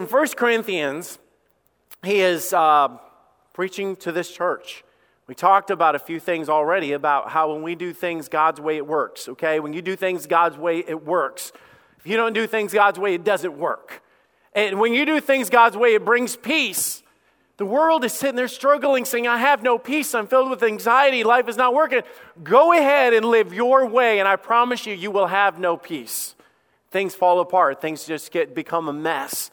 In 1 Corinthians, he is uh, preaching to this church. We talked about a few things already about how when we do things God's way, it works, okay? When you do things God's way, it works. If you don't do things God's way, it doesn't work. And when you do things God's way, it brings peace. The world is sitting there struggling, saying, I have no peace. I'm filled with anxiety. Life is not working. Go ahead and live your way, and I promise you, you will have no peace. Things fall apart, things just get become a mess.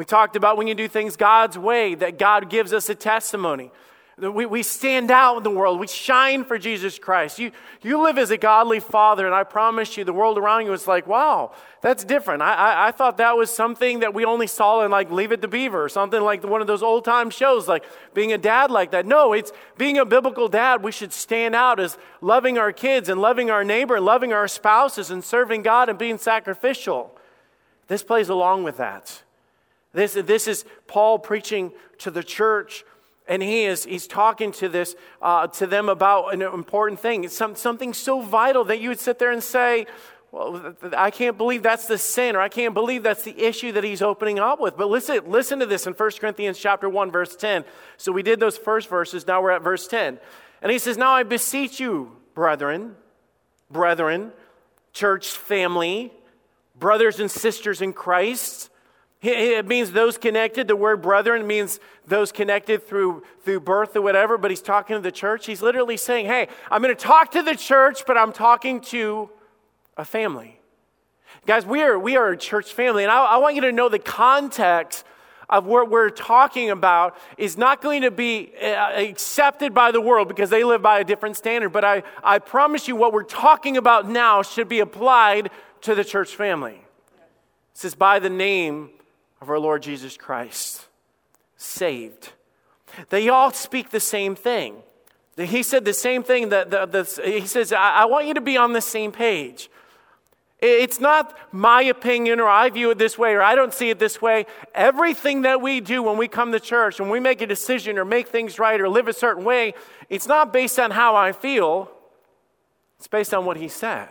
We talked about when you do things God's way, that God gives us a testimony. We, we stand out in the world. We shine for Jesus Christ. You, you live as a godly father, and I promise you, the world around you is like, wow, that's different. I, I, I thought that was something that we only saw in like Leave It to Beaver or something like one of those old time shows, like being a dad like that. No, it's being a biblical dad. We should stand out as loving our kids and loving our neighbor and loving our spouses and serving God and being sacrificial. This plays along with that. This, this is Paul preaching to the church and he is he's talking to this uh, to them about an important thing. It's some, something so vital that you would sit there and say well i can't believe that's the sin or i can't believe that's the issue that he's opening up with. But listen listen to this in 1 corinthians chapter 1 verse 10 so we did those first verses now we're at verse 10 and he says now i beseech you brethren brethren church family brothers and sisters in christ it means those connected. The word brethren means those connected through, through birth or whatever, but he's talking to the church. He's literally saying, Hey, I'm going to talk to the church, but I'm talking to a family. Guys, we are, we are a church family, and I, I want you to know the context of what we're talking about is not going to be uh, accepted by the world because they live by a different standard. But I, I promise you, what we're talking about now should be applied to the church family. It says, by the name of our Lord Jesus Christ. Saved. They all speak the same thing. He said the same thing that the, the, he says, I, I want you to be on the same page. It's not my opinion or I view it this way or I don't see it this way. Everything that we do when we come to church, when we make a decision or make things right or live a certain way, it's not based on how I feel, it's based on what he said.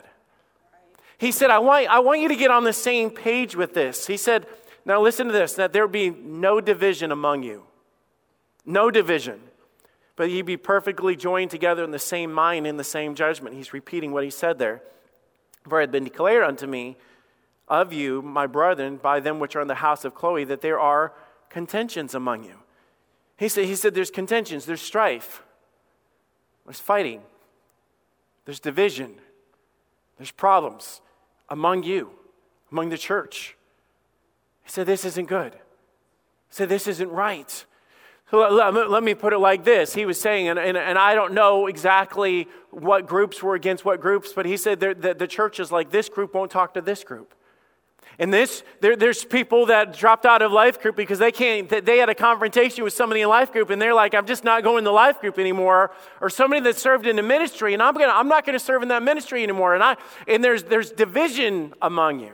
He said, I want, I want you to get on the same page with this. He said, now, listen to this that there be no division among you. No division. But ye be perfectly joined together in the same mind, in the same judgment. He's repeating what he said there. For it had been declared unto me of you, my brethren, by them which are in the house of Chloe, that there are contentions among you. He said, he said there's contentions, there's strife, there's fighting, there's division, there's problems among you, among the church. He said, This isn't good. He said, This isn't right. Let, me put it like this. He was saying, and, and, and, I don't know exactly what groups were against what groups, but he said that the church is like this group won't talk to this group. And this, there, there's people that dropped out of life group because they can't, they had a confrontation with somebody in life group and they're like, I'm just not going to the life group anymore. Or somebody that served in the ministry and I'm, gonna, I'm not going to serve in that ministry anymore. And, I, and there's, there's division among you.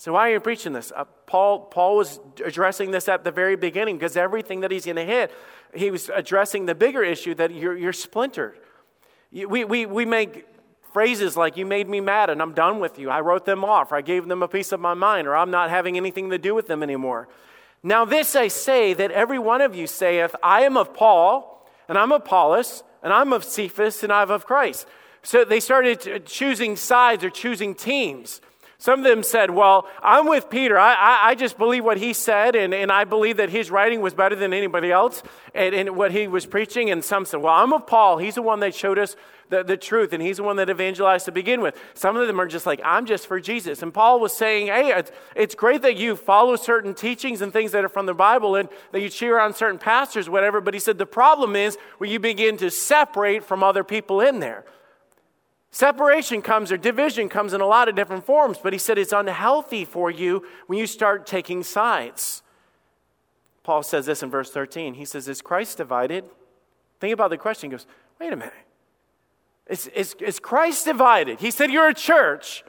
So, why are you preaching this? Uh, Paul, Paul was addressing this at the very beginning because everything that he's going to hit, he was addressing the bigger issue that you're, you're splintered. We, we, we make phrases like, You made me mad and I'm done with you. I wrote them off, or I gave them a piece of my mind, or I'm not having anything to do with them anymore. Now, this I say that every one of you saith, I am of Paul, and I'm of Apollos, and I'm of Cephas, and I'm of Christ. So they started choosing sides or choosing teams. Some of them said, Well, I'm with Peter. I, I, I, just believe what he said, and, and I believe that his writing was better than anybody else and, and what he was preaching. And some said, Well, I'm with Paul. He's the one that showed us the, the truth, and he's the one that evangelized to begin with. Some of them are just like, I'm just for Jesus. And Paul was saying, Hey, it's, it's great that you follow certain teachings and things that are from the Bible and that you cheer on certain pastors, whatever. But he said, The problem is when you begin to separate from other people in there. Separation comes or division comes in a lot of different forms, but he said it's unhealthy for you when you start taking sides. Paul says this in verse 13. He says, Is Christ divided? Think about the question. He goes, Wait a minute. Is, is, is Christ divided? He said, You're a church,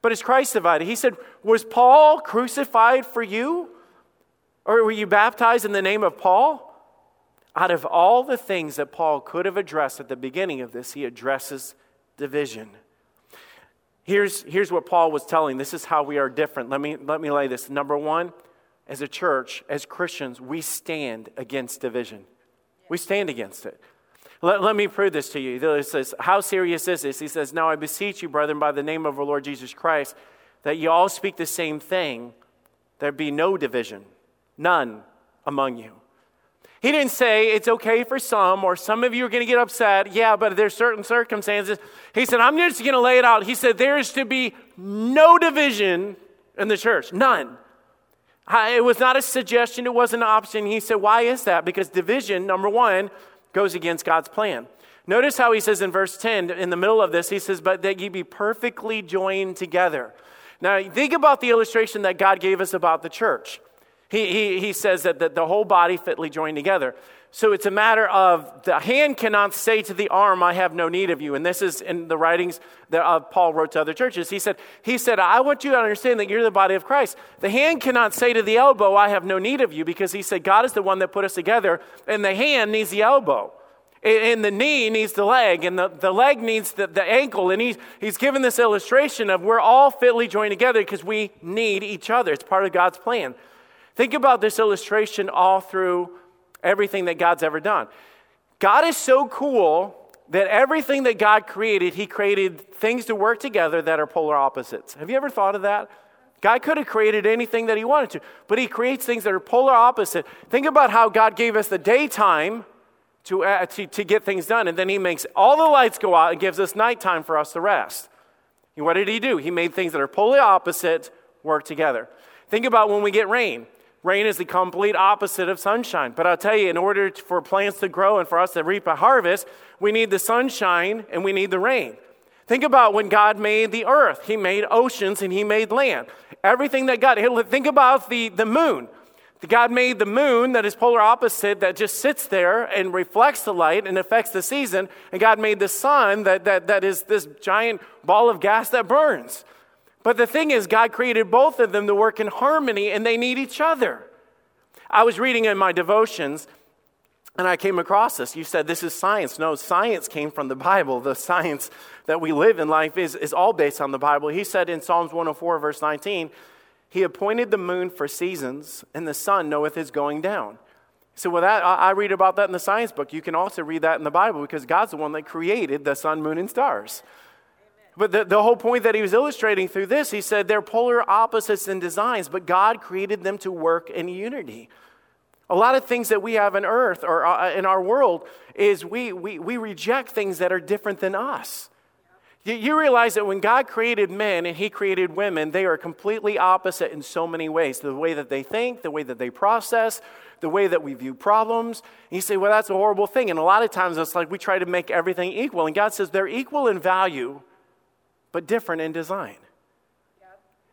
but is Christ divided? He said, Was Paul crucified for you? Or were you baptized in the name of Paul? Out of all the things that Paul could have addressed at the beginning of this, he addresses division. Here's, here's what Paul was telling. This is how we are different. Let me, let me lay this. Number one, as a church, as Christians, we stand against division. We stand against it. Let, let me prove this to you. He says, How serious is this? He says, Now I beseech you, brethren, by the name of our Lord Jesus Christ, that you all speak the same thing, there be no division, none among you. He didn't say it's okay for some, or some of you are going to get upset. Yeah, but there's certain circumstances. He said, I'm just going to lay it out. He said, There's to be no division in the church, none. It was not a suggestion, it was an option. He said, Why is that? Because division, number one, goes against God's plan. Notice how he says in verse 10, in the middle of this, he says, But that ye be perfectly joined together. Now, think about the illustration that God gave us about the church. He, he, he says that the, the whole body fitly joined together. So it's a matter of the hand cannot say to the arm, I have no need of you. And this is in the writings that uh, Paul wrote to other churches. He said, he said, I want you to understand that you're the body of Christ. The hand cannot say to the elbow, I have no need of you, because he said, God is the one that put us together, and the hand needs the elbow. And the knee needs the leg, and the, the leg needs the, the ankle. And he's, he's given this illustration of we're all fitly joined together because we need each other. It's part of God's plan. Think about this illustration all through everything that God's ever done. God is so cool that everything that God created, He created things to work together that are polar opposites. Have you ever thought of that? God could have created anything that He wanted to, but He creates things that are polar opposite. Think about how God gave us the daytime to, uh, to, to get things done, and then He makes all the lights go out and gives us nighttime for us to rest. And what did He do? He made things that are polar opposite work together. Think about when we get rain. Rain is the complete opposite of sunshine. But I'll tell you, in order for plants to grow and for us to reap a harvest, we need the sunshine and we need the rain. Think about when God made the earth. He made oceans and He made land. Everything that God, think about the, the moon. God made the moon that is polar opposite that just sits there and reflects the light and affects the season. And God made the sun that, that, that is this giant ball of gas that burns. But the thing is, God created both of them to work in harmony and they need each other. I was reading in my devotions and I came across this. You said this is science. No, science came from the Bible. The science that we live in life is, is all based on the Bible. He said in Psalms 104, verse 19, He appointed the moon for seasons, and the sun knoweth his going down. So, with that, I read about that in the science book. You can also read that in the Bible because God's the one that created the sun, moon, and stars. But the, the whole point that he was illustrating through this, he said they're polar opposites in designs, but God created them to work in unity. A lot of things that we have on earth or uh, in our world is we, we, we reject things that are different than us. You, you realize that when God created men and He created women, they are completely opposite in so many ways the way that they think, the way that they process, the way that we view problems. And you say, well, that's a horrible thing. And a lot of times it's like we try to make everything equal. And God says they're equal in value, but different in design.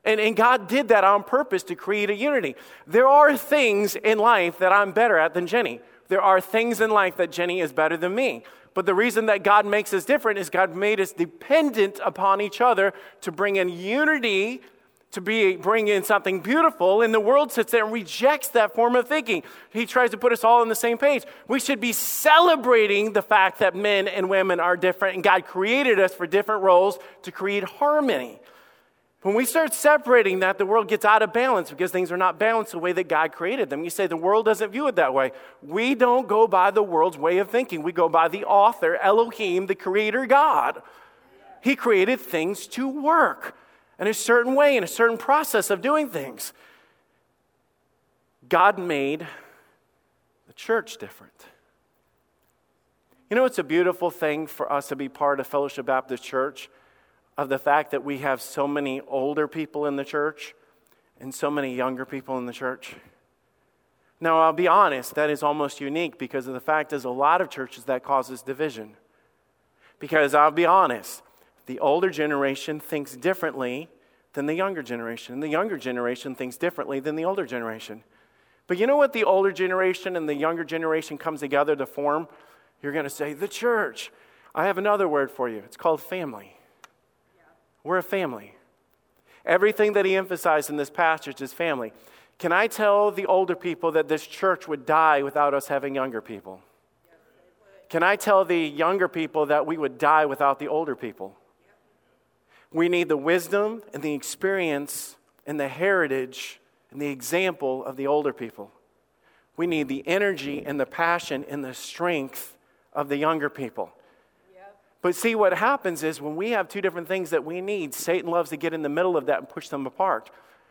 And, and God did that on purpose to create a unity. There are things in life that I'm better at than Jenny. There are things in life that Jenny is better than me. But the reason that God makes us different is God made us dependent upon each other to bring in unity to be bring in something beautiful, and the world sits there and rejects that form of thinking. He tries to put us all on the same page. We should be celebrating the fact that men and women are different, and God created us for different roles to create harmony. When we start separating that, the world gets out of balance because things are not balanced the way that God created them. You say the world doesn't view it that way. We don't go by the world's way of thinking. We go by the author, Elohim, the creator God. He created things to work in a certain way, in a certain process of doing things. God made the church different. You know, it's a beautiful thing for us to be part of Fellowship Baptist Church, of the fact that we have so many older people in the church and so many younger people in the church. Now, I'll be honest, that is almost unique because of the fact there's a lot of churches that causes division. Because I'll be honest, the older generation thinks differently than the younger generation, and the younger generation thinks differently than the older generation. But you know what the older generation and the younger generation comes together to form? You're going to say, the church. I have another word for you. It's called family. We're a family. Everything that he emphasized in this passage is family. Can I tell the older people that this church would die without us having younger people? Can I tell the younger people that we would die without the older people? We need the wisdom and the experience and the heritage and the example of the older people. We need the energy and the passion and the strength of the younger people. But see, what happens is when we have two different things that we need, Satan loves to get in the middle of that and push them apart.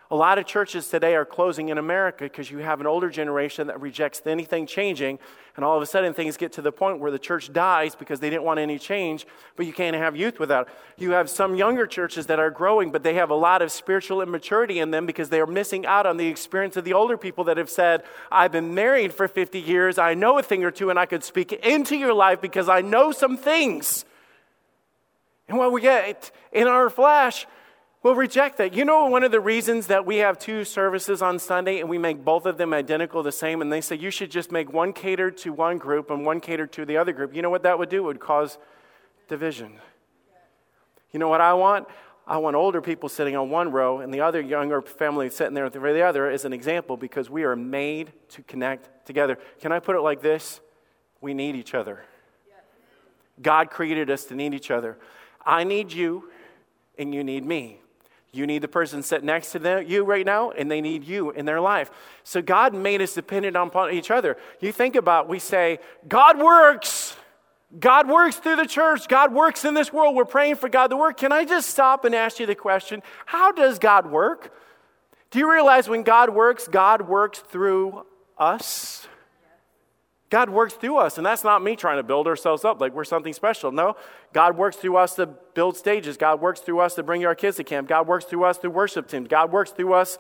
A lot of churches today are closing in America because you have an older generation that rejects anything changing, and all of a sudden things get to the point where the church dies because they didn't want any change, but you can't have youth without. You have some younger churches that are growing, but they have a lot of spiritual immaturity in them because they are missing out on the experience of the older people that have said, I've been married for 50 years, I know a thing or two, and I could speak into your life because I know some things. And what we get in our flesh, will reject that. You know, one of the reasons that we have two services on Sunday and we make both of them identical, the same, and they say you should just make one catered to one group and one catered to the other group. You know what that would do? It would cause division. You know what I want? I want older people sitting on one row and the other younger family sitting there for the other as an example because we are made to connect together. Can I put it like this? We need each other. God created us to need each other. I need you, and you need me. You need the person sitting next to them, you right now, and they need you in their life. So God made us dependent upon each other. You think about, we say, God works. God works through the church. God works in this world. We're praying for God to work. Can I just stop and ask you the question how does God work? Do you realize when God works, God works through us? God works through us, and that's not me trying to build ourselves up like we're something special. No, God works through us to build stages. God works through us to bring our kids to camp. God works through us to worship teams. God works through us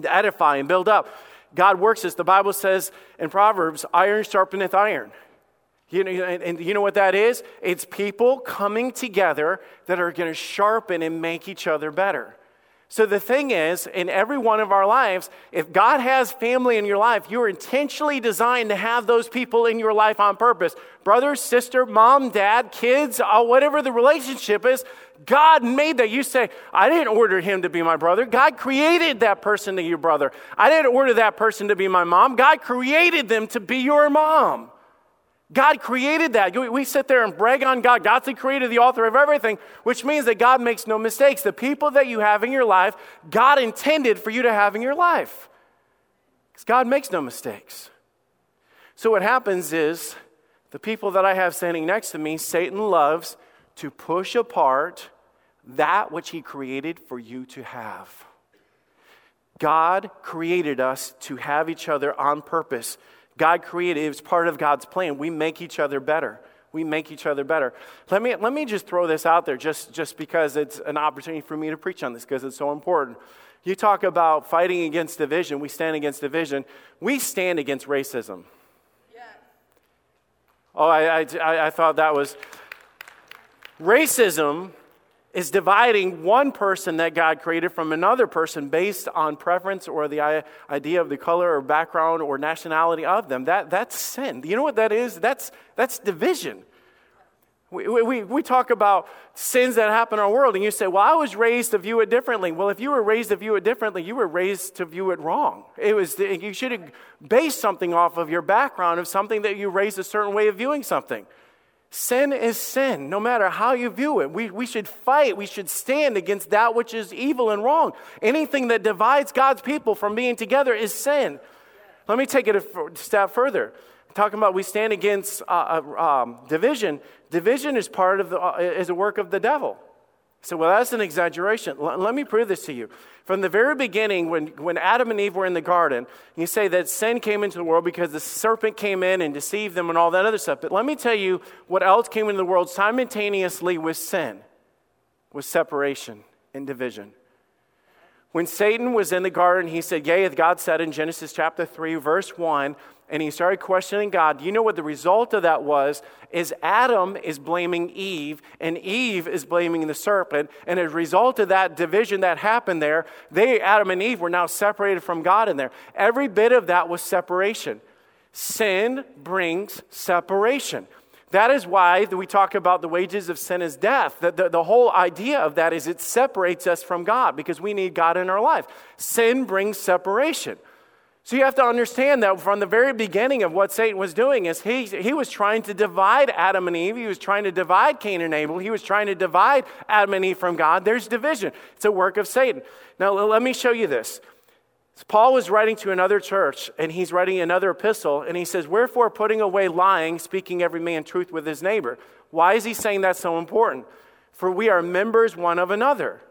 to edify and build up. God works as the Bible says in Proverbs, iron sharpeneth iron. You know, and you know what that is? It's people coming together that are going to sharpen and make each other better. So the thing is, in every one of our lives, if God has family in your life, you're intentionally designed to have those people in your life on purpose. Brother, sister, mom, dad, kids, uh, whatever the relationship is, God made that. You say, I didn't order him to be my brother. God created that person to be your brother. I didn't order that person to be my mom. God created them to be your mom. God created that. We sit there and brag on God. God's the creator, the author of everything, which means that God makes no mistakes. The people that you have in your life, God intended for you to have in your life. Because God makes no mistakes. So what happens is the people that I have standing next to me, Satan loves to push apart that which he created for you to have. God created us to have each other on purpose God created, it was part of God's plan. We make each other better. We make each other better. Let me, let me just throw this out there just, just because it's an opportunity for me to preach on this because it's so important. You talk about fighting against division. We stand against division. We stand against racism. Yes. Oh, I, I, I thought that was. Racism is dividing one person that God created from another person based on preference or the idea of the color or background or nationality of them. That, that's sin. You know what that is? That's, that's division. We, we, we talk about sins that happen in our world, and you say, Well, I was raised to view it differently. Well, if you were raised to view it differently, you were raised to view it wrong. It was, you should have based something off of your background of something that you raised a certain way of viewing something. Sin is sin, no matter how you view it. We, we should fight, we should stand against that which is evil and wrong. Anything that divides God's people from being together is sin. Let me take it a step further. Talking about we stand against uh, uh, um, division. Division is part of the uh, is a work of the devil. So, well, that's an exaggeration. L- let me prove this to you. From the very beginning, when, when Adam and Eve were in the garden, you say that sin came into the world because the serpent came in and deceived them and all that other stuff. But let me tell you what else came into the world simultaneously with sin was separation and division. When Satan was in the garden, he said, Yea, God said in Genesis chapter 3, verse 1, and he started questioning God. You know what the result of that was? Is Adam is blaming Eve, and Eve is blaming the serpent. And as a result of that division that happened there, they, Adam and Eve, were now separated from God in there. Every bit of that was separation. Sin brings separation. That is why we talk about the wages of sin is death. The, the, the, whole idea of that is it separates us from God because we need God in our life. Sin brings separation. So you have to understand that from the very beginning of what Satan was doing is he, he was trying to divide Adam and Eve. He was trying to divide Cain and Abel. He was trying to divide Adam and Eve from God. There's division. It's a work of Satan. Now let me show you this. Paul was writing to another church, and he's writing another epistle, and he says, Wherefore, putting away lying, speaking every man truth with his neighbor. Why is he saying that's so important? For we are members one of another.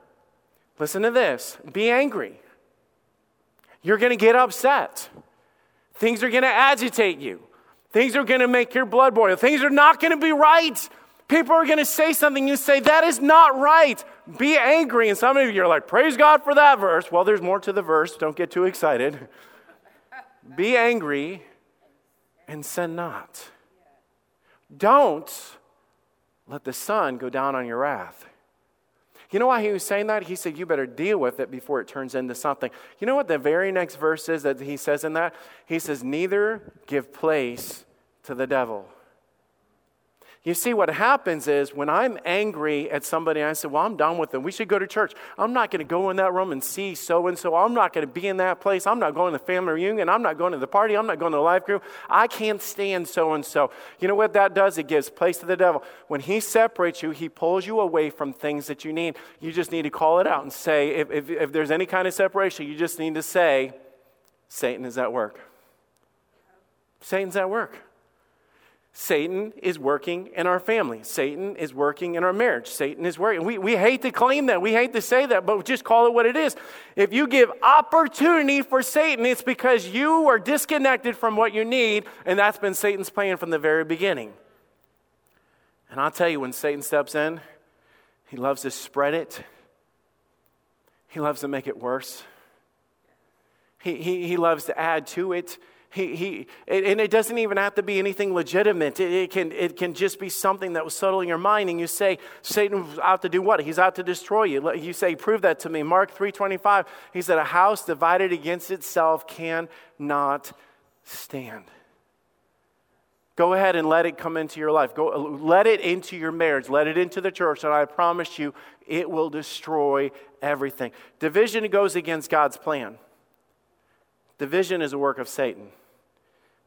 Listen to this be angry. You're going to get upset. Things are going to agitate you. Things are going to make your blood boil. Things are not going to be right. People are going to say something, you say, that is not right. Be angry. And some of you are like, praise God for that verse. Well, there's more to the verse. Don't get too excited. Be angry and sin not. Don't let the sun go down on your wrath. You know why he was saying that? He said, You better deal with it before it turns into something. You know what the very next verse is that he says in that? He says, Neither give place to the devil. You see, what happens is when I'm angry at somebody, I say, Well, I'm done with them. We should go to church. I'm not going to go in that room and see so and so. I'm not going to be in that place. I'm not going to the family reunion. I'm not going to the party. I'm not going to the life group. I can't stand so and so. You know what that does? It gives place to the devil. When he separates you, he pulls you away from things that you need. You just need to call it out and say, if, if, if there's any kind of separation, you just need to say, Satan is at work. Satan's at work. Satan is working in our family. Satan is working in our marriage. Satan is working. We, we hate to claim that. We hate to say that, but just call it what it is. If you give opportunity for Satan, it's because you are disconnected from what you need, and that's been Satan's plan from the very beginning. And I'll tell you, when Satan steps in, he loves to spread it, he loves to make it worse, he, he, he loves to add to it. He, he, and it doesn't even have to be anything legitimate. It, it, can, it can just be something that was subtle in your mind. And you say, Satan's out to do what? He's out to destroy you. You say, prove that to me. Mark 3.25, he said, a house divided against itself cannot stand. Go ahead and let it come into your life. Go, let it into your marriage. Let it into the church. And I promise you, it will destroy everything. Division goes against God's plan. Division is a work of Satan.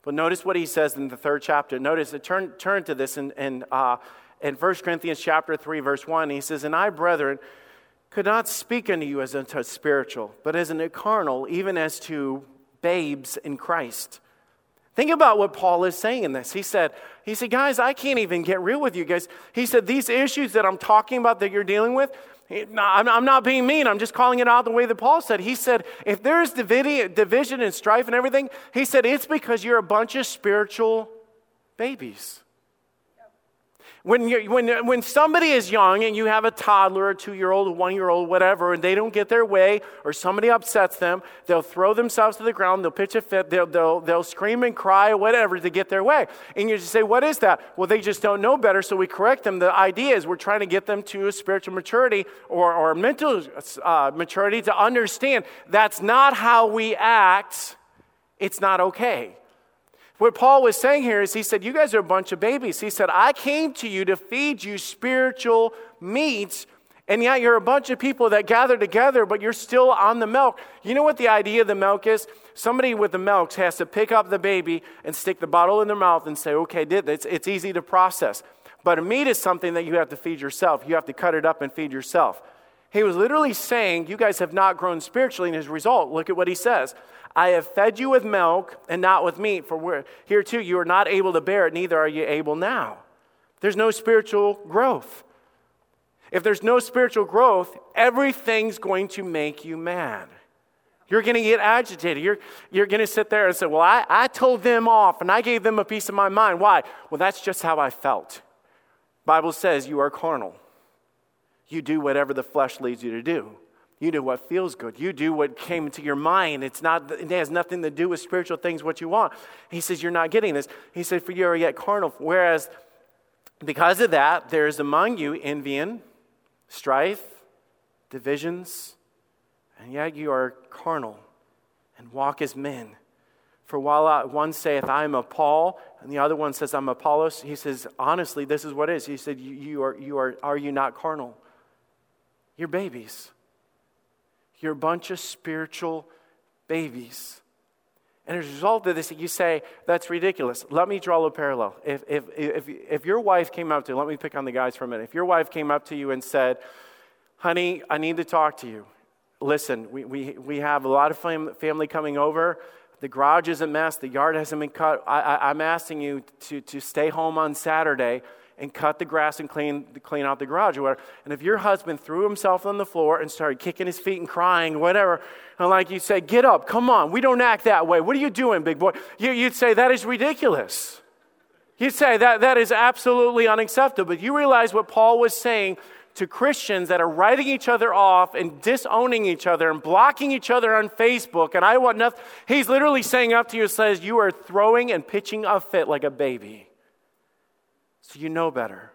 But notice what he says in the third chapter. Notice, turn, turn to this in, in, uh, in 1 Corinthians chapter 3, verse 1. He says, And I, brethren, could not speak unto you as unto spiritual, but as unto carnal, even as to babes in Christ. Think about what Paul is saying in this. He said, he said, guys, I can't even get real with you guys. He said, these issues that I'm talking about that you're dealing with, I'm not being mean. I'm just calling it out the way that Paul said. He said, if there's division and strife and everything, he said, it's because you're a bunch of spiritual babies. When, when, when somebody is young and you have a toddler, a two year old, a one year old, whatever, and they don't get their way or somebody upsets them, they'll throw themselves to the ground, they'll pitch a fit, they'll, they'll, they'll scream and cry whatever to get their way. And you just say, What is that? Well, they just don't know better, so we correct them. The idea is we're trying to get them to a spiritual maturity or, or mental uh, maturity to understand that's not how we act, it's not okay. What Paul was saying here is he said, You guys are a bunch of babies. He said, I came to you to feed you spiritual meats, and yet you're a bunch of people that gather together, but you're still on the milk. You know what the idea of the milk is? Somebody with the milk has to pick up the baby and stick the bottle in their mouth and say, Okay, did it's, it's easy to process. But a meat is something that you have to feed yourself. You have to cut it up and feed yourself. He was literally saying, You guys have not grown spiritually, and as a result, look at what he says. I have fed you with milk and not with meat, for here too you are not able to bear it, neither are you able now. There's no spiritual growth. If there's no spiritual growth, everything's going to make you mad. You're going to get agitated. You're, you're going to sit there and say, Well, I, I told them off and I gave them a piece of my mind. Why? Well, that's just how I felt. Bible says you are carnal. You do whatever the flesh leads you to do. You do what feels good. You do what came into your mind. It's not, it has nothing to do with spiritual things, what you want. He says, You're not getting this. He said, For you are yet carnal. Whereas, because of that, there is among you envying, strife, divisions, and yet you are carnal and walk as men. For while one saith, I am of Paul, and the other one says, I'm Apollos, he says, honestly, this is what it is. He said, you, you, are, you are, are you not carnal? You're babies. You're a bunch of spiritual babies. And as a result of this, you say, that's ridiculous. Let me draw a parallel. If, if, if, if your wife came up to you, let me pick on the guys for a minute. If your wife came up to you and said, honey, I need to talk to you. listen, we, we, we have a lot of fam- family coming over. The garage is a mess. The yard hasn't been cut. I, I, I'm asking you to, to stay home on Saturday and cut the grass and clean, clean out the garage or whatever. And if your husband threw himself on the floor and started kicking his feet and crying, whatever, and like you say, get up, come on, we don't act that way. What are you doing, big boy? You, you'd say, that is ridiculous. You'd say that that is absolutely unacceptable. But you realize what Paul was saying to Christians that are writing each other off and disowning each other and blocking each other on Facebook. And I want nothing. He's literally saying up to you, says, You are throwing and pitching a fit like a baby. So you know better.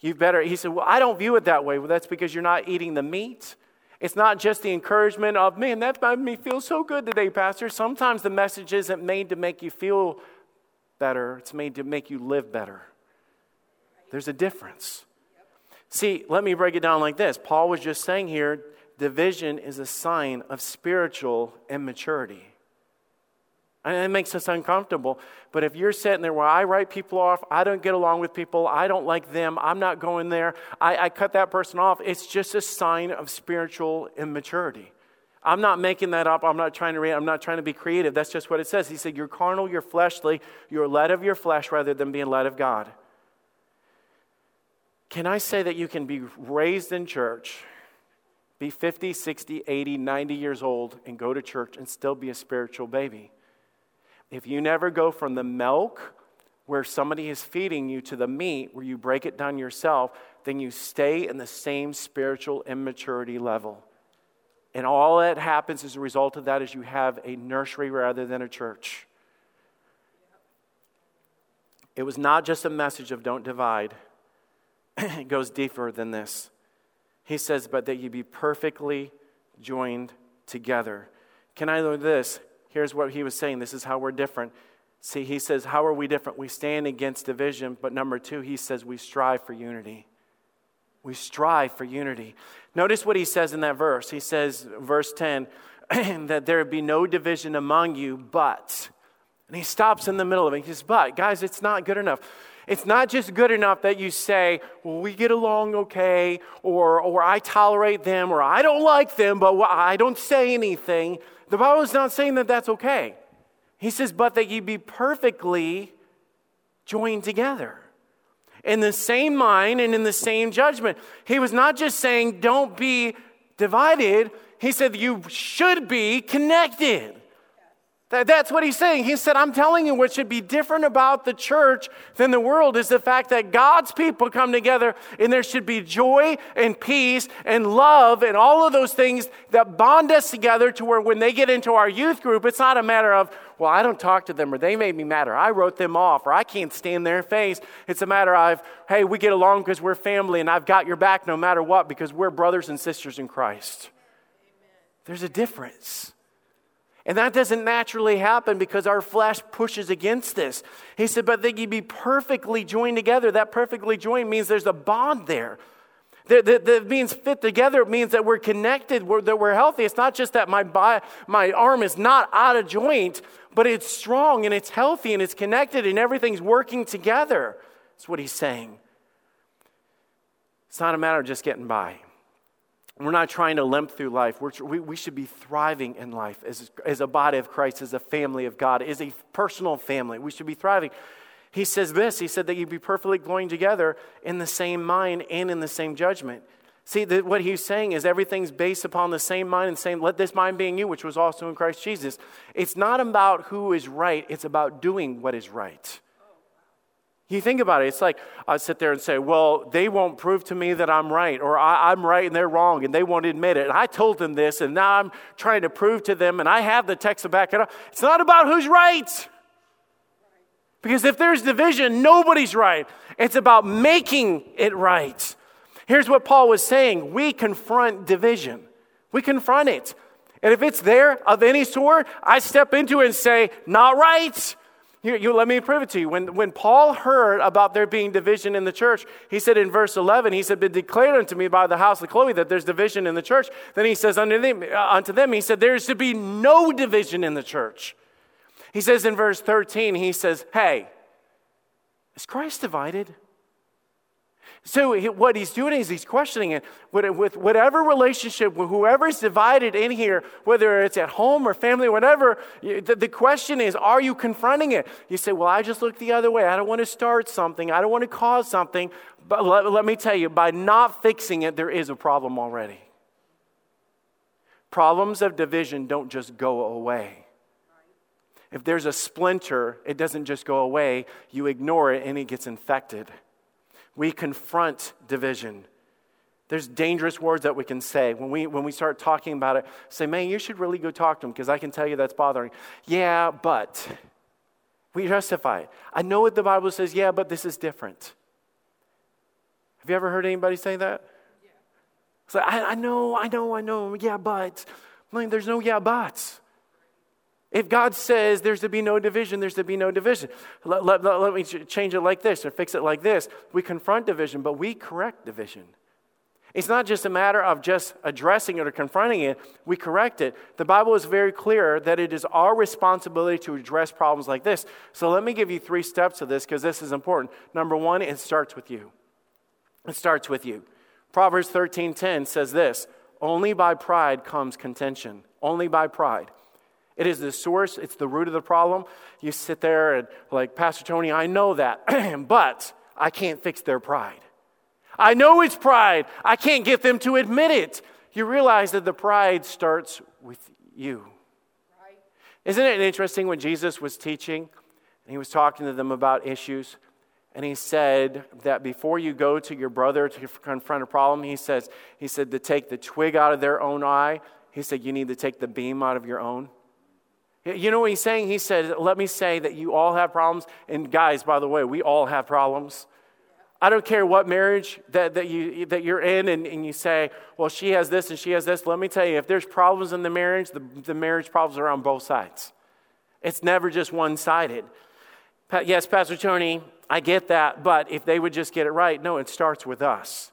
You better. He said, Well, I don't view it that way. Well, that's because you're not eating the meat. It's not just the encouragement of, man, that made me feel so good today, Pastor. Sometimes the message isn't made to make you feel better, it's made to make you live better. There's a difference. See, let me break it down like this. Paul was just saying here division is a sign of spiritual immaturity. And it makes us uncomfortable. But if you're sitting there where I write people off, I don't get along with people, I don't like them, I'm not going there, I, I cut that person off, it's just a sign of spiritual immaturity. I'm not making that up. I'm not trying to read, I'm not trying to be creative. That's just what it says. He said, You're carnal, you're fleshly, you're led of your flesh rather than being led of God. Can I say that you can be raised in church, be 50, 60, 80, 90 years old, and go to church and still be a spiritual baby? If you never go from the milk where somebody is feeding you to the meat where you break it down yourself, then you stay in the same spiritual immaturity level. And all that happens as a result of that is you have a nursery rather than a church. It was not just a message of don't divide, it goes deeper than this. He says, but that you be perfectly joined together. Can I know this? Here's what he was saying. This is how we're different. See, he says, How are we different? We stand against division. But number two, he says, We strive for unity. We strive for unity. Notice what he says in that verse. He says, verse 10, that there be no division among you, but. And he stops in the middle of it. He says, But, guys, it's not good enough. It's not just good enough that you say, well, we get along okay, or, or I tolerate them, or I don't like them, but I don't say anything. The Bible is not saying that that's okay. He says, but that you be perfectly joined together in the same mind and in the same judgment. He was not just saying, don't be divided. He said, you should be connected. That's what he's saying. He said, I'm telling you what should be different about the church than the world is the fact that God's people come together and there should be joy and peace and love and all of those things that bond us together to where when they get into our youth group, it's not a matter of, well, I don't talk to them or they made me mad or I wrote them off or I can't stand their face. It's a matter of, hey, we get along because we're family and I've got your back no matter what because we're brothers and sisters in Christ. There's a difference. And that doesn't naturally happen because our flesh pushes against this. He said, but they you be perfectly joined together. That perfectly joined means there's a bond there. That, that, that means fit together. It means that we're connected, we're, that we're healthy. It's not just that my, my arm is not out of joint, but it's strong and it's healthy and it's connected and everything's working together. That's what he's saying. It's not a matter of just getting by. We're not trying to limp through life. We're, we, we should be thriving in life as, as a body of Christ, as a family of God, as a personal family. We should be thriving. He says this He said that you'd be perfectly going together in the same mind and in the same judgment. See, the, what he's saying is everything's based upon the same mind and same, let this mind be in you, which was also in Christ Jesus. It's not about who is right, it's about doing what is right. You think about it, it's like I sit there and say, Well, they won't prove to me that I'm right, or I, am right and they're wrong, and they won't admit it. And I told them this, and now I'm trying to prove to them, and I have the text to back it up. It's not about who's right. Because if there's division, nobody's right. It's about making it right. Here's what Paul was saying we confront division, we confront it. And if it's there of any sort, I step into it and say, Not right. You, you, let me prove it to you. When, when Paul heard about there being division in the church, he said in verse 11, he said, Been declared unto me by the house of Chloe that there's division in the church. Then he says unto them, uh, unto them he said, There is to be no division in the church. He says in verse 13, he says, Hey, is Christ divided? So, what he's doing is he's questioning it with whatever relationship, whoever's divided in here, whether it's at home or family, whatever, the question is, are you confronting it? You say, Well, I just look the other way. I don't want to start something, I don't want to cause something. But let, let me tell you, by not fixing it, there is a problem already. Problems of division don't just go away. If there's a splinter, it doesn't just go away, you ignore it and it gets infected. We confront division. There's dangerous words that we can say. When we, when we start talking about it, say, man, you should really go talk to him because I can tell you that's bothering. Yeah, but. We justify it. I know what the Bible says, yeah, but this is different. Have you ever heard anybody say that? Yeah. It's like, I, I know, I know, I know, yeah, but. Mean, there's no yeah, buts. If God says there's to be no division, there's to be no division. Let, let, let, me change it like this or fix it like this. We confront division, but we correct division. It's not just a matter of just addressing it or confronting it, we correct it. The Bible is very clear that it is our responsibility to address problems like this. So let me give you three steps to this because this is important. Number one, it starts with you. It starts with you. Proverbs 13:10 says this, only by pride comes contention. Only by pride. It is the source, it's the root of the problem. You sit there and, like, Pastor Tony, I know that, but I can't fix their pride. I know it's pride. I can't get them to admit it. You realize that the pride starts with you. Right. Isn't it interesting when Jesus was teaching and he was talking to them about issues? And he said that before you go to your brother to confront a problem, he says, he said to take the twig out of their own eye, he said you need to take the beam out of your own. You know what he's saying? He said, Let me say that you all have problems. And guys, by the way, we all have problems. I don't care what marriage that, that, you, that you're in and, and you say, well, she has this and she has this. Let me tell you, if there's problems in the marriage, the, the marriage problems are on both sides. It's never just one sided. Yes, Pastor Tony, I get that, but if they would just get it right, no, it starts with us.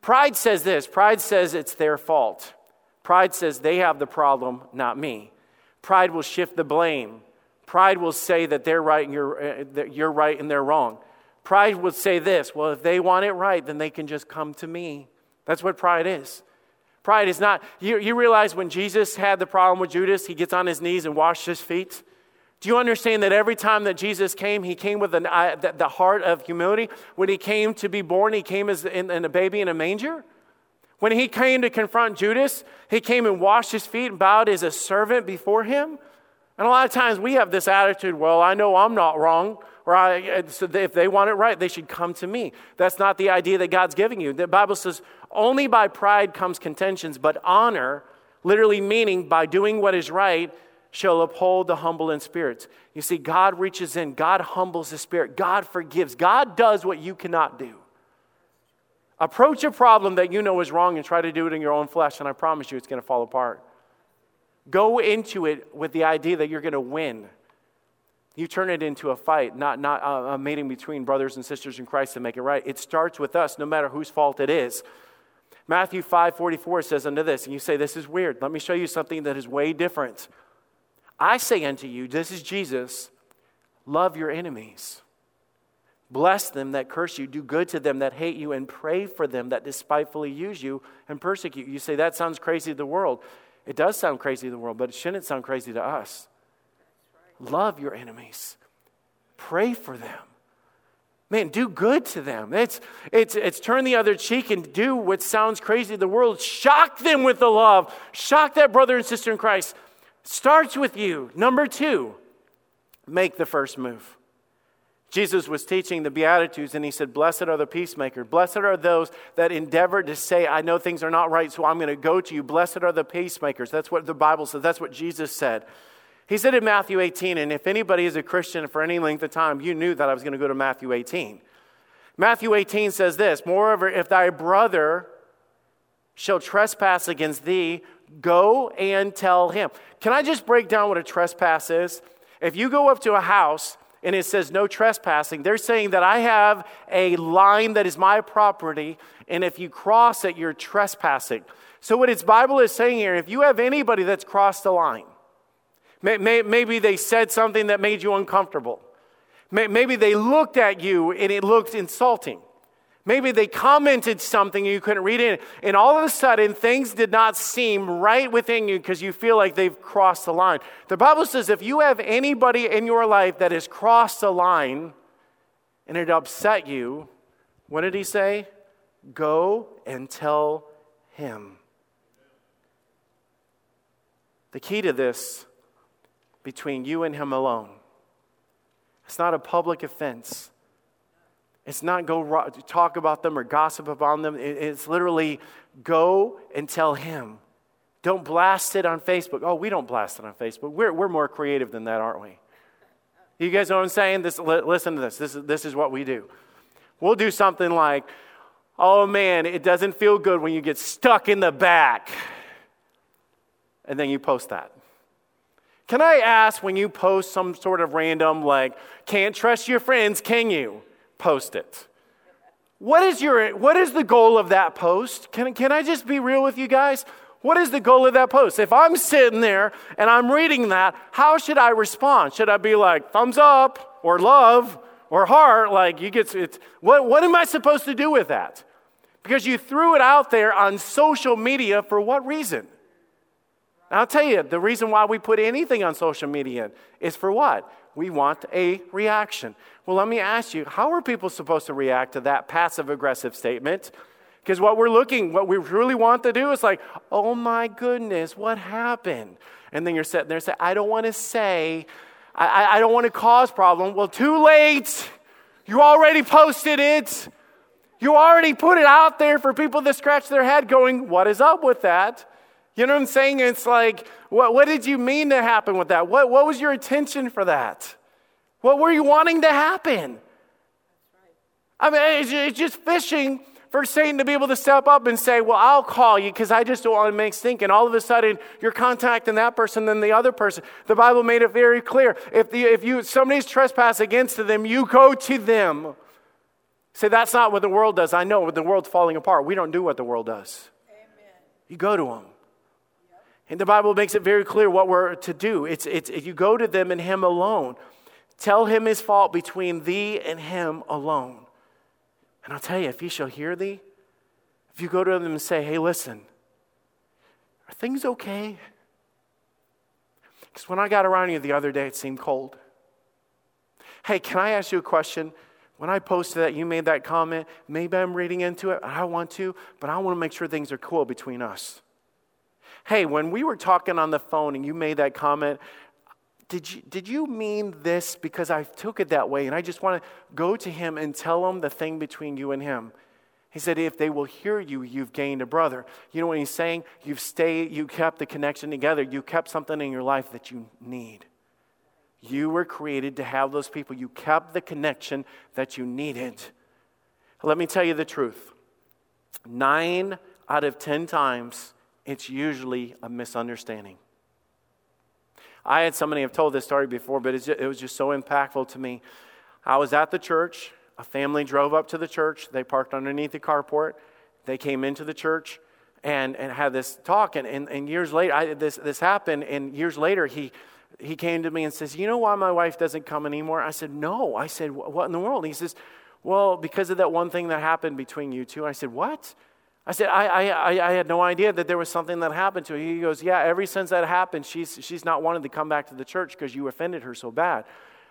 Pride says this pride says it's their fault. Pride says they have the problem, not me. Pride will shift the blame. Pride will say that they're right and you're, uh, that you're right and they're wrong. Pride will say this well, if they want it right, then they can just come to me. That's what pride is. Pride is not, you, you realize when Jesus had the problem with Judas, he gets on his knees and washed his feet? Do you understand that every time that Jesus came, he came with an, uh, the, the, heart of humility? When he came to be born, he came as in, in a baby in a manger? When he came to confront Judas, he came and washed his feet and bowed as a servant before him. And a lot of times we have this attitude well, I know I'm not wrong, or so if they want it right, they should come to me. That's not the idea that God's giving you. The Bible says only by pride comes contentions, but honor, literally meaning by doing what is right, shall uphold the humble in spirit. You see, God reaches in, God humbles the spirit, God forgives, God does what you cannot do. Approach a problem that you know is wrong and try to do it in your own flesh, and I promise you it's going to fall apart. Go into it with the idea that you're going to win. You turn it into a fight, not, not a, meeting between brothers and sisters in Christ to make it right. It starts with us, no matter whose fault it is. Matthew 5 44 says unto this, and you say, This is weird. Let me show you something that is way different. I say unto you, this is Jesus, love your enemies. Bless them that curse you, do good to them that hate you, and pray for them that despitefully use you and persecute you. You say, that sounds crazy to the world. It does sound crazy to the world, but it shouldn't sound crazy to us. Love your enemies, pray for them. Man, do good to them. It's, it's, it's turn the other cheek and do what sounds crazy to the world. Shock them with the love. Shock that brother and sister in Christ. Starts with you. Number two, make the first move. Jesus was teaching the Beatitudes and he said, Blessed are the peacemakers. Blessed are those that endeavor to say, I know things are not right, so I'm going to go to you. Blessed are the peacemakers. That's what the Bible says. That's what Jesus said. He said in Matthew 18, and if anybody is a Christian for any length of time, you knew that I was going to go to Matthew 18. Matthew 18 says this Moreover, if thy brother shall trespass against thee, go and tell him. Can I just break down what a trespass is? If you go up to a house and it says no trespassing, they're saying that I have a line that is my property, and if you cross it, you're trespassing. So, what its Bible is saying here, if you have anybody that's crossed the line, maybe they said something that made you uncomfortable, maybe they looked at you and it looked insulting. Maybe they commented something you couldn't read it, and all of a sudden things did not seem right within you because you feel like they've crossed the line. The Bible says if you have anybody in your life that has crossed the line and it upset you, what did he say? Go and tell him. The key to this between you and him alone. It's not a public offense. It's not go talk about them or gossip about them. It's literally go and tell him. Don't blast it on Facebook. Oh, we don't blast it on Facebook. We're, we're more creative than that, aren't we? You guys know what I'm saying? This, listen to this. This is, this is what we do. We'll do something like, oh man, it doesn't feel good when you get stuck in the back. And then you post that. Can I ask when you post some sort of random, like, can't trust your friends, can you? Post it. What is, your, what is the goal of that post? Can, can I just be real with you guys? What is the goal of that post? If I'm sitting there and I'm reading that, how should I respond? Should I be like, thumbs up or love or heart? Like, you get, it's, what, what am I supposed to do with that? Because you threw it out there on social media for what reason? I'll tell you, the reason why we put anything on social media is for what? We want a reaction. Well, let me ask you, how are people supposed to react to that passive aggressive statement? Because what we're looking, what we really want to do is like, oh my goodness, what happened? And then you're sitting there saying, I don't want to say, I, I don't want to cause problem. Well, too late. You already posted it. You already put it out there for people to scratch their head going, what is up with that? You know what I'm saying? It's like, what, what did you mean to happen with that? What, what was your intention for that? What were you wanting to happen? I mean, it's, just fishing for Satan to be able to step up and say, Well, I'll call you because I just don't want to make stink. And all of a sudden, you're contacting that person, then the other person. The Bible made it very clear. If, the, if you, somebody's trespass against them, you go to them. Say, that's not what the world does. I know, but the world's falling apart. We don't do what the world does. Amen. You go to them. And the Bible makes it very clear what we're to do. It's, it's if you go to them and him alone. Tell him his fault between thee and him alone. And I'll tell you, if he shall hear thee, if you go to them and say, hey, listen, are things okay? Because when I got around you the other day, it seemed cold. Hey, can I ask you a question? When I posted that, you made that comment. Maybe I'm reading into it. I want to, but I want to make sure things are cool between us. Hey, when we were talking on the phone and you made that comment, did you, did you mean this? Because I took it that way, and I just want to go to him and tell him the thing between you and him. He said, if they will hear you, you've gained a brother. You know what he's saying? You've stayed, you kept the connection together. You kept something in your life that you need. You were created to have those people. You kept the connection that you needed. Let me tell you the truth. Nine out of ten times, it's usually a misunderstanding. I had somebody have told this story before, but it was just so impactful to me. I was at the church. A family drove up to the church. They parked underneath the carport. They came into the church and, and had this talk. And, and, and years later, I, this, this happened. And years later, he, he came to me and says, You know why my wife doesn't come anymore? I said, No. I said, What in the world? he says, Well, because of that one thing that happened between you two. I said, What? I said, I, I, I had no idea that there was something that happened to her. He goes, Yeah, ever since that happened, she's, she's not wanted to come back to the church because you offended her so bad.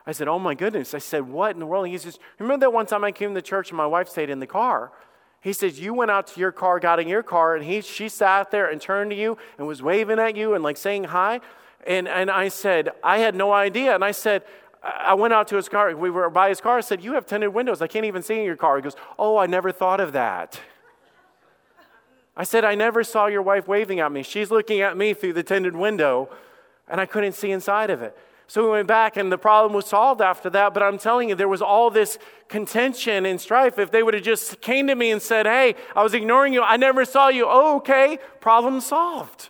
I said, Oh my goodness. I said, What in the world? He says, Remember that one time I came to church and my wife stayed in the car? He says, You went out to your car, got in your car, and he, she sat there and turned to you and was waving at you and like saying hi. And, and I said, I had no idea. And I said, I went out to his car. We were by his car. I said, You have tinted windows. I can't even see in your car. He goes, Oh, I never thought of that. I said, I never saw your wife waving at me. She's looking at me through the tinted window, and I couldn't see inside of it. So we went back, and the problem was solved after that. But I'm telling you, there was all this contention and strife. If they would have just came to me and said, Hey, I was ignoring you. I never saw you. Oh, okay. Problem solved.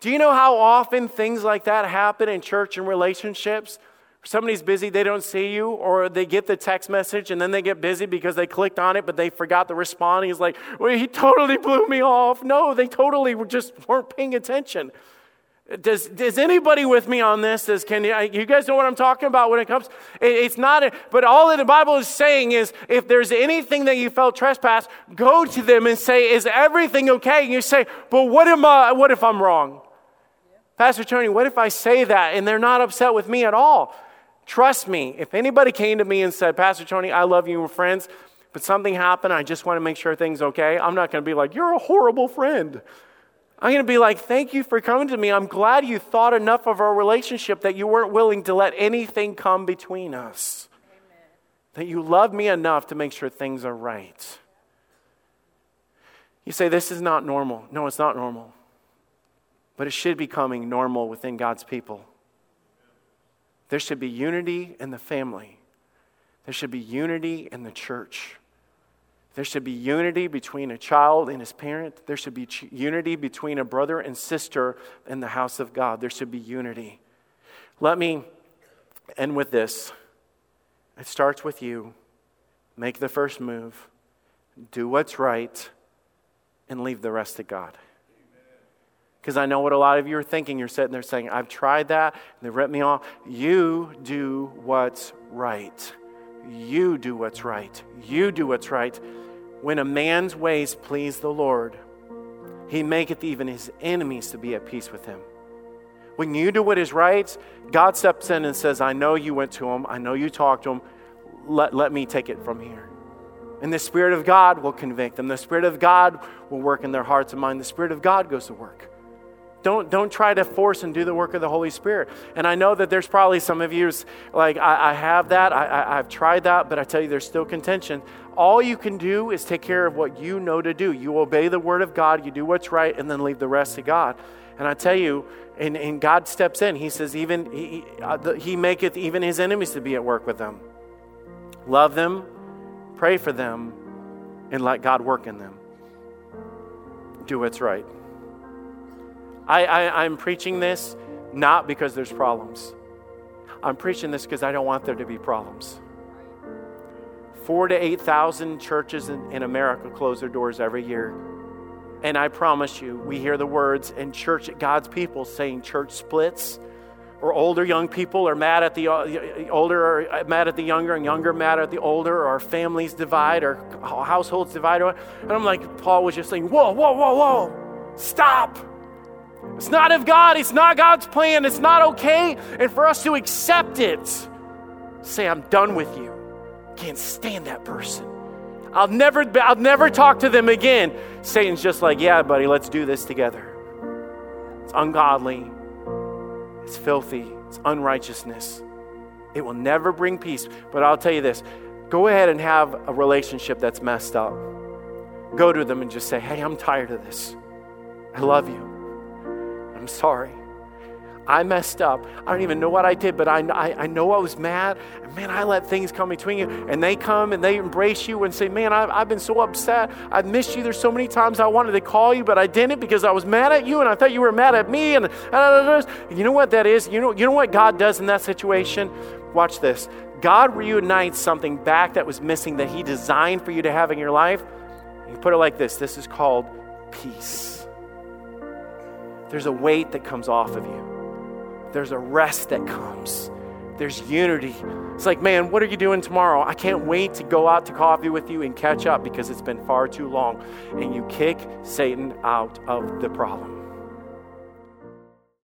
Do you know how often things like that happen in church and relationships? Somebody's busy, they don't see you, or they get the text message and then they get busy because they clicked on it, but they forgot to respond. He's like, well, he totally blew me off. No, they totally just weren't paying attention. Does, does anybody with me on this? Does, can you, you guys know what I'm talking about when it comes? It, it's not, a, but all that the Bible is saying is if there's anything that you felt trespass, go to them and say, is everything okay? And you say, but what, am I, what if I'm wrong? Pastor Tony, what if I say that and they're not upset with me at all? Trust me, if anybody came to me and said, Pastor Tony, I love you, we're friends, but something happened, I just want to make sure things okay, I'm not going to be like, you're a horrible friend. I'm going to be like, thank you for coming to me. I'm glad you thought enough of our relationship that you weren't willing to let anything come between us. Amen. That you love me enough to make sure things are right. You say, this is not normal. No, it's not normal. But it should be coming normal within God's people. There should be unity in the family, there should be unity in the church. There should be unity between a child and his parent. There should be ch- unity between a brother and sister in the house of God. There should be unity. Let me end with this. It starts with you. Make the first move, do what's right, and leave the rest to God. Because I know what a lot of you are thinking. You're sitting there saying, I've tried that, and they ripped me off. You do what's right. You do what's right. You do what's right. When a man's ways please the Lord, he maketh even his enemies to be at peace with him. When you do what is right, God steps in and says, I know you went to him, I know you talked to him, let, let me take it from here. And the Spirit of God will convict them. The Spirit of God will work in their hearts and mind. The Spirit of God goes to work. Don't, don't try to force and do the work of the Holy Spirit. And I know that there's probably some of you like, I, I have that, I, I, have tried that, but I tell you, there's still contention. All you can do is take care of what you know to do. You obey the Word of God, you do what's right, and then leave the rest to God. And I tell you, and, and God steps in. He says, even he, uh, he maketh even his enemies to be at work with them. Love them, pray for them, and let God work in them. Do what's right. I, I, I'm preaching this not because there's problems. I'm preaching this because I don't want there to be problems. Four to 8,000 churches in, in America close their doors every year. And I promise you, we hear the words in church, God's people saying church splits, or older young people are mad at the uh, older, or uh, mad at the younger, and younger mad at the older, or our families divide, or households divide. And I'm like, Paul was just saying, whoa, whoa, whoa, whoa, stop. It's not of God. It's not God's plan. It's not okay. And for us to accept it, say, I'm done with you. Can't stand that person. I'll never, I'll never talk to them again. Satan's just like, yeah, buddy, let's do this together. It's ungodly. It's filthy. It's unrighteousness. It will never bring peace. But I'll tell you this go ahead and have a relationship that's messed up. Go to them and just say, hey, I'm tired of this. I love you. Sorry. I messed up. I don't even know what I did, but I, I, I, know I was mad. And man, I let things come between you. And they come and they embrace you and say, Man, I've, I've been so upset. I've missed you. There's so many times I wanted to call you, but I didn't because I was mad at you and I thought you were mad at me. And, and you know what that is? You know, you know what God does in that situation? Watch this. God reunites something back that was missing that He designed for you to have in your life. You put it like this this is called peace. There's a weight that comes off of you, there's a rest that comes. There's unity. It's like, man, what are you doing tomorrow? I can't wait to go out to coffee with you and catch up because it's been far too long. And you kick Satan out of the problem.